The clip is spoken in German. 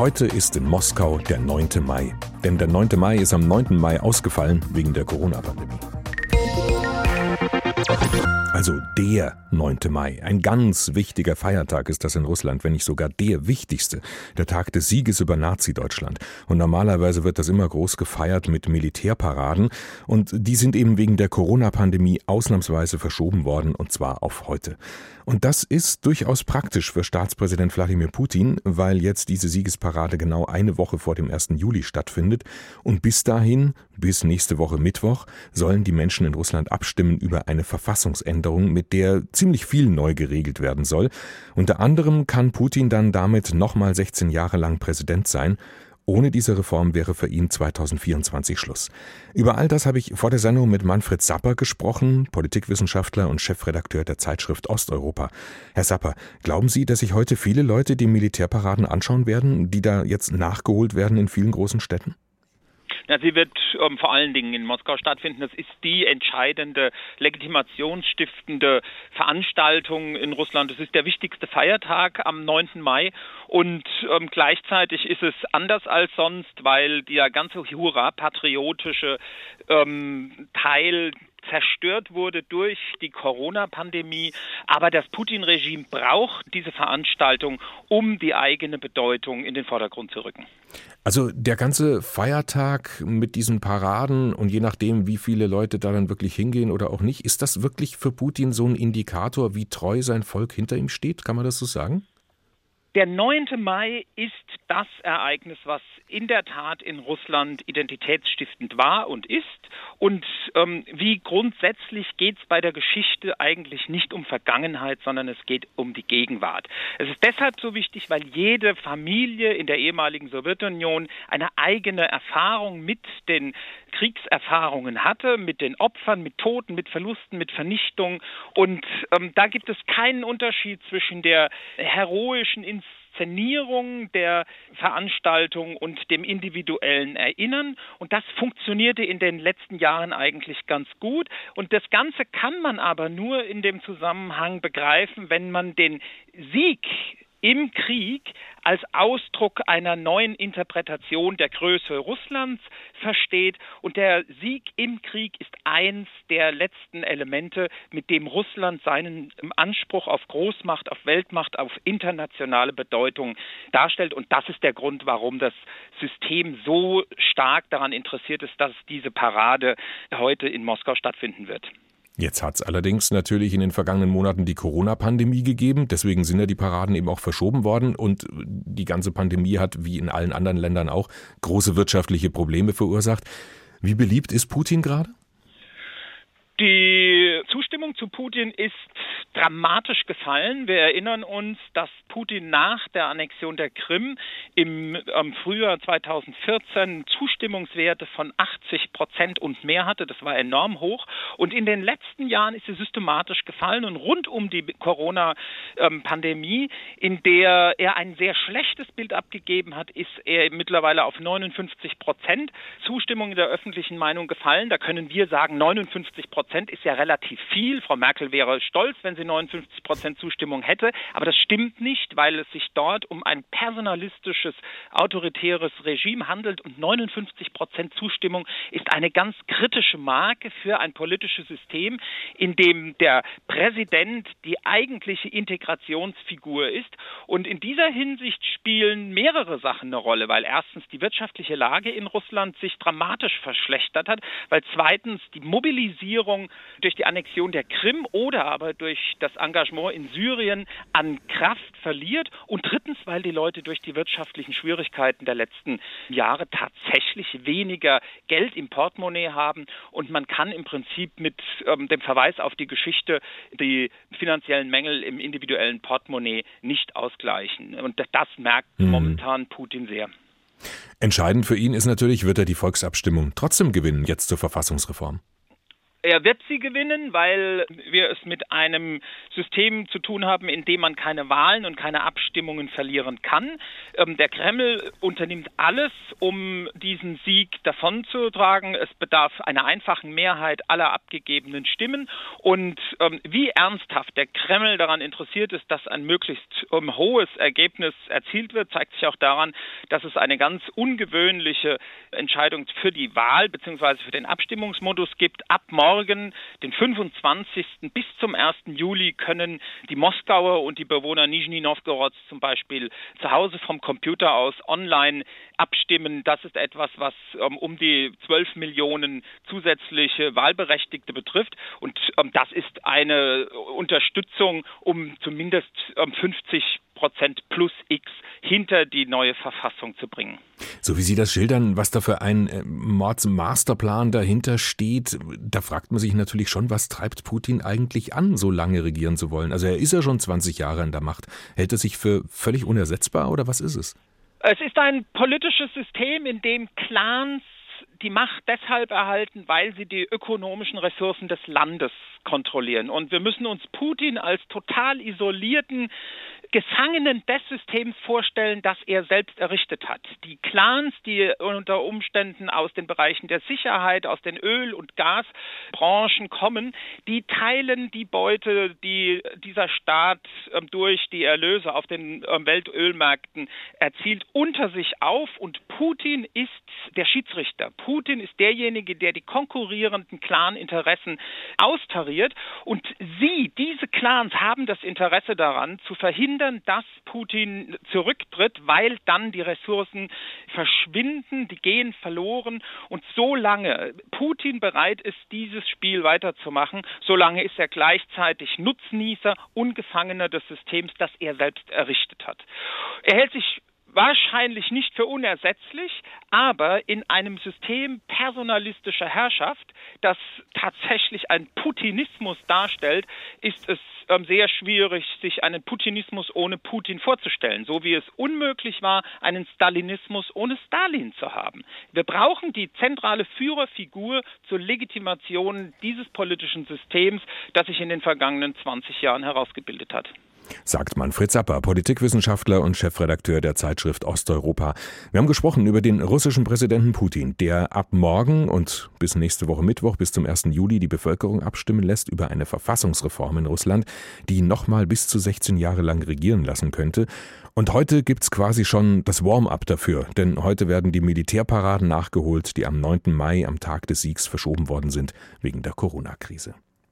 Heute ist in Moskau der 9. Mai. Denn der 9. Mai ist am 9. Mai ausgefallen wegen der Corona-Pandemie. Also der 9. Mai. Ein ganz wichtiger Feiertag ist das in Russland, wenn nicht sogar der wichtigste. Der Tag des Sieges über Nazi-Deutschland. Und normalerweise wird das immer groß gefeiert mit Militärparaden. Und die sind eben wegen der Corona-Pandemie ausnahmsweise verschoben worden, und zwar auf heute. Und das ist durchaus praktisch für Staatspräsident Wladimir Putin, weil jetzt diese Siegesparade genau eine Woche vor dem 1. Juli stattfindet. Und bis dahin, bis nächste Woche Mittwoch, sollen die Menschen in Russland abstimmen über eine Verfassungsänderung, mit der ziemlich viel neu geregelt werden soll. Unter anderem kann Putin dann damit nochmal 16 Jahre lang Präsident sein. Ohne diese Reform wäre für ihn 2024 Schluss. Über all das habe ich vor der Sendung mit Manfred Sapper gesprochen, Politikwissenschaftler und Chefredakteur der Zeitschrift Osteuropa. Herr Sapper, glauben Sie, dass sich heute viele Leute die Militärparaden anschauen werden, die da jetzt nachgeholt werden in vielen großen Städten? Ja, sie wird ähm, vor allen Dingen in Moskau stattfinden. Das ist die entscheidende, legitimationsstiftende Veranstaltung in Russland. Das ist der wichtigste Feiertag am 9. Mai und ähm, gleichzeitig ist es anders als sonst, weil der ganze hurra-patriotische ähm, Teil zerstört wurde durch die Corona-Pandemie. Aber das Putin-Regime braucht diese Veranstaltung, um die eigene Bedeutung in den Vordergrund zu rücken. Also der ganze Feiertag mit diesen Paraden und je nachdem, wie viele Leute da dann wirklich hingehen oder auch nicht, ist das wirklich für Putin so ein Indikator, wie treu sein Volk hinter ihm steht? Kann man das so sagen? Der 9. Mai ist das Ereignis, was in der Tat in Russland identitätsstiftend war und ist. Und ähm, wie grundsätzlich geht es bei der Geschichte eigentlich nicht um Vergangenheit, sondern es geht um die Gegenwart. Es ist deshalb so wichtig, weil jede Familie in der ehemaligen Sowjetunion eine eigene Erfahrung mit den Kriegserfahrungen hatte, mit den Opfern, mit Toten, mit Verlusten, mit Vernichtung. Und ähm, da gibt es keinen Unterschied zwischen der heroischen Inszenierung der Veranstaltung und dem individuellen Erinnern. Und das funktionierte in den letzten Jahren eigentlich ganz gut. Und das Ganze kann man aber nur in dem Zusammenhang begreifen, wenn man den Sieg im Krieg als Ausdruck einer neuen Interpretation der Größe Russlands versteht. Und der Sieg im Krieg ist eins der letzten Elemente, mit dem Russland seinen Anspruch auf Großmacht, auf Weltmacht, auf internationale Bedeutung darstellt. Und das ist der Grund, warum das System so stark daran interessiert ist, dass diese Parade heute in Moskau stattfinden wird. Jetzt hat es allerdings natürlich in den vergangenen Monaten die Corona-Pandemie gegeben. Deswegen sind ja die Paraden eben auch verschoben worden. Und die ganze Pandemie hat, wie in allen anderen Ländern auch, große wirtschaftliche Probleme verursacht. Wie beliebt ist Putin gerade? Die Zustimmung zu Putin ist dramatisch gefallen. Wir erinnern uns, dass Putin nach der Annexion der Krim im ähm, Frühjahr 2014 Zustimmungswerte von 80 Prozent und mehr hatte. Das war enorm hoch. Und in den letzten Jahren ist sie systematisch gefallen. Und rund um die Corona-Pandemie, in der er ein sehr schlechtes Bild abgegeben hat, ist er mittlerweile auf 59 Prozent Zustimmung in der öffentlichen Meinung gefallen. Da können wir sagen, 59 Prozent Prozent ist ja relativ viel. Frau Merkel wäre stolz, wenn sie 59 Prozent Zustimmung hätte. Aber das stimmt nicht, weil es sich dort um ein personalistisches, autoritäres Regime handelt. Und 59 Prozent Zustimmung ist eine ganz kritische Marke für ein politisches System, in dem der Präsident die eigentliche Integrationsfigur ist. Und in dieser Hinsicht spielen mehrere Sachen eine Rolle, weil erstens die wirtschaftliche Lage in Russland sich dramatisch verschlechtert hat, weil zweitens die Mobilisierung durch die Annexion der Krim oder aber durch das Engagement in Syrien an Kraft verliert und drittens, weil die Leute durch die wirtschaftlichen Schwierigkeiten der letzten Jahre tatsächlich weniger Geld im Portemonnaie haben und man kann im Prinzip mit ähm, dem Verweis auf die Geschichte die finanziellen Mängel im individuellen Portemonnaie nicht ausgleichen und das merkt mhm. momentan Putin sehr. Entscheidend für ihn ist natürlich, wird er die Volksabstimmung trotzdem gewinnen, jetzt zur Verfassungsreform. Er wird sie gewinnen, weil wir es mit einem System zu tun haben, in dem man keine Wahlen und keine Abstimmungen verlieren kann. Ähm, der Kreml unternimmt alles, um diesen Sieg davonzutragen. Es bedarf einer einfachen Mehrheit aller abgegebenen Stimmen. Und ähm, wie ernsthaft der Kreml daran interessiert ist, dass ein möglichst ähm, hohes Ergebnis erzielt wird, zeigt sich auch daran, dass es eine ganz ungewöhnliche Entscheidung für die Wahl bzw. für den Abstimmungsmodus gibt. Ab morgen morgen, den 25. bis zum 1. Juli, können die Moskauer und die Bewohner Nizhny Novgorods zum Beispiel zu Hause vom Computer aus online abstimmen. Das ist etwas, was ähm, um die 12 Millionen zusätzliche Wahlberechtigte betrifft. Und ähm, das ist eine Unterstützung, um zumindest ähm, 50 Prozent plus X hinter die neue Verfassung zu bringen. So wie Sie das schildern, was da für ein äh, Mordsmasterplan dahinter steht, da fragt man sich natürlich schon, was treibt Putin eigentlich an, so lange regieren zu wollen? Also er ist ja schon 20 Jahre an der Macht. Hält er sich für völlig unersetzbar oder was ist es? Es ist ein politisches System, in dem Clans die Macht deshalb erhalten, weil sie die ökonomischen Ressourcen des Landes kontrollieren. Und wir müssen uns Putin als total isolierten Gefangenen des Systems vorstellen, das er selbst errichtet hat. Die Clans, die unter Umständen aus den Bereichen der Sicherheit, aus den Öl- und Gasbranchen kommen, die teilen die Beute, die dieser Staat ähm, durch die Erlöse auf den ähm, Weltölmärkten erzielt, unter sich auf. Und Putin ist der Schiedsrichter. Putin ist derjenige, der die konkurrierenden Clan-Interessen austariert. Und sie, diese Clans, haben das Interesse daran, zu verhindern, verhindern, dass Putin zurücktritt, weil dann die Ressourcen verschwinden, die gehen verloren. Und solange Putin bereit ist, dieses Spiel weiterzumachen, solange ist er gleichzeitig Nutznießer und Gefangener des Systems, das er selbst errichtet hat. Er hält sich wahrscheinlich nicht für unersetzlich, aber in einem System personalistischer Herrschaft, das tatsächlich einen Putinismus darstellt, ist es ähm, sehr schwierig, sich einen Putinismus ohne Putin vorzustellen, so wie es unmöglich war, einen Stalinismus ohne Stalin zu haben. Wir brauchen die zentrale Führerfigur zur Legitimation dieses politischen Systems, das sich in den vergangenen 20 Jahren herausgebildet hat sagt Manfred Zapper, Politikwissenschaftler und Chefredakteur der Zeitschrift Osteuropa. Wir haben gesprochen über den russischen Präsidenten Putin, der ab morgen und bis nächste Woche Mittwoch bis zum 1. Juli die Bevölkerung abstimmen lässt über eine Verfassungsreform in Russland, die nochmal bis zu 16 Jahre lang regieren lassen könnte. Und heute gibt's quasi schon das Warm-up dafür, denn heute werden die Militärparaden nachgeholt, die am 9. Mai am Tag des Siegs verschoben worden sind wegen der Corona-Krise.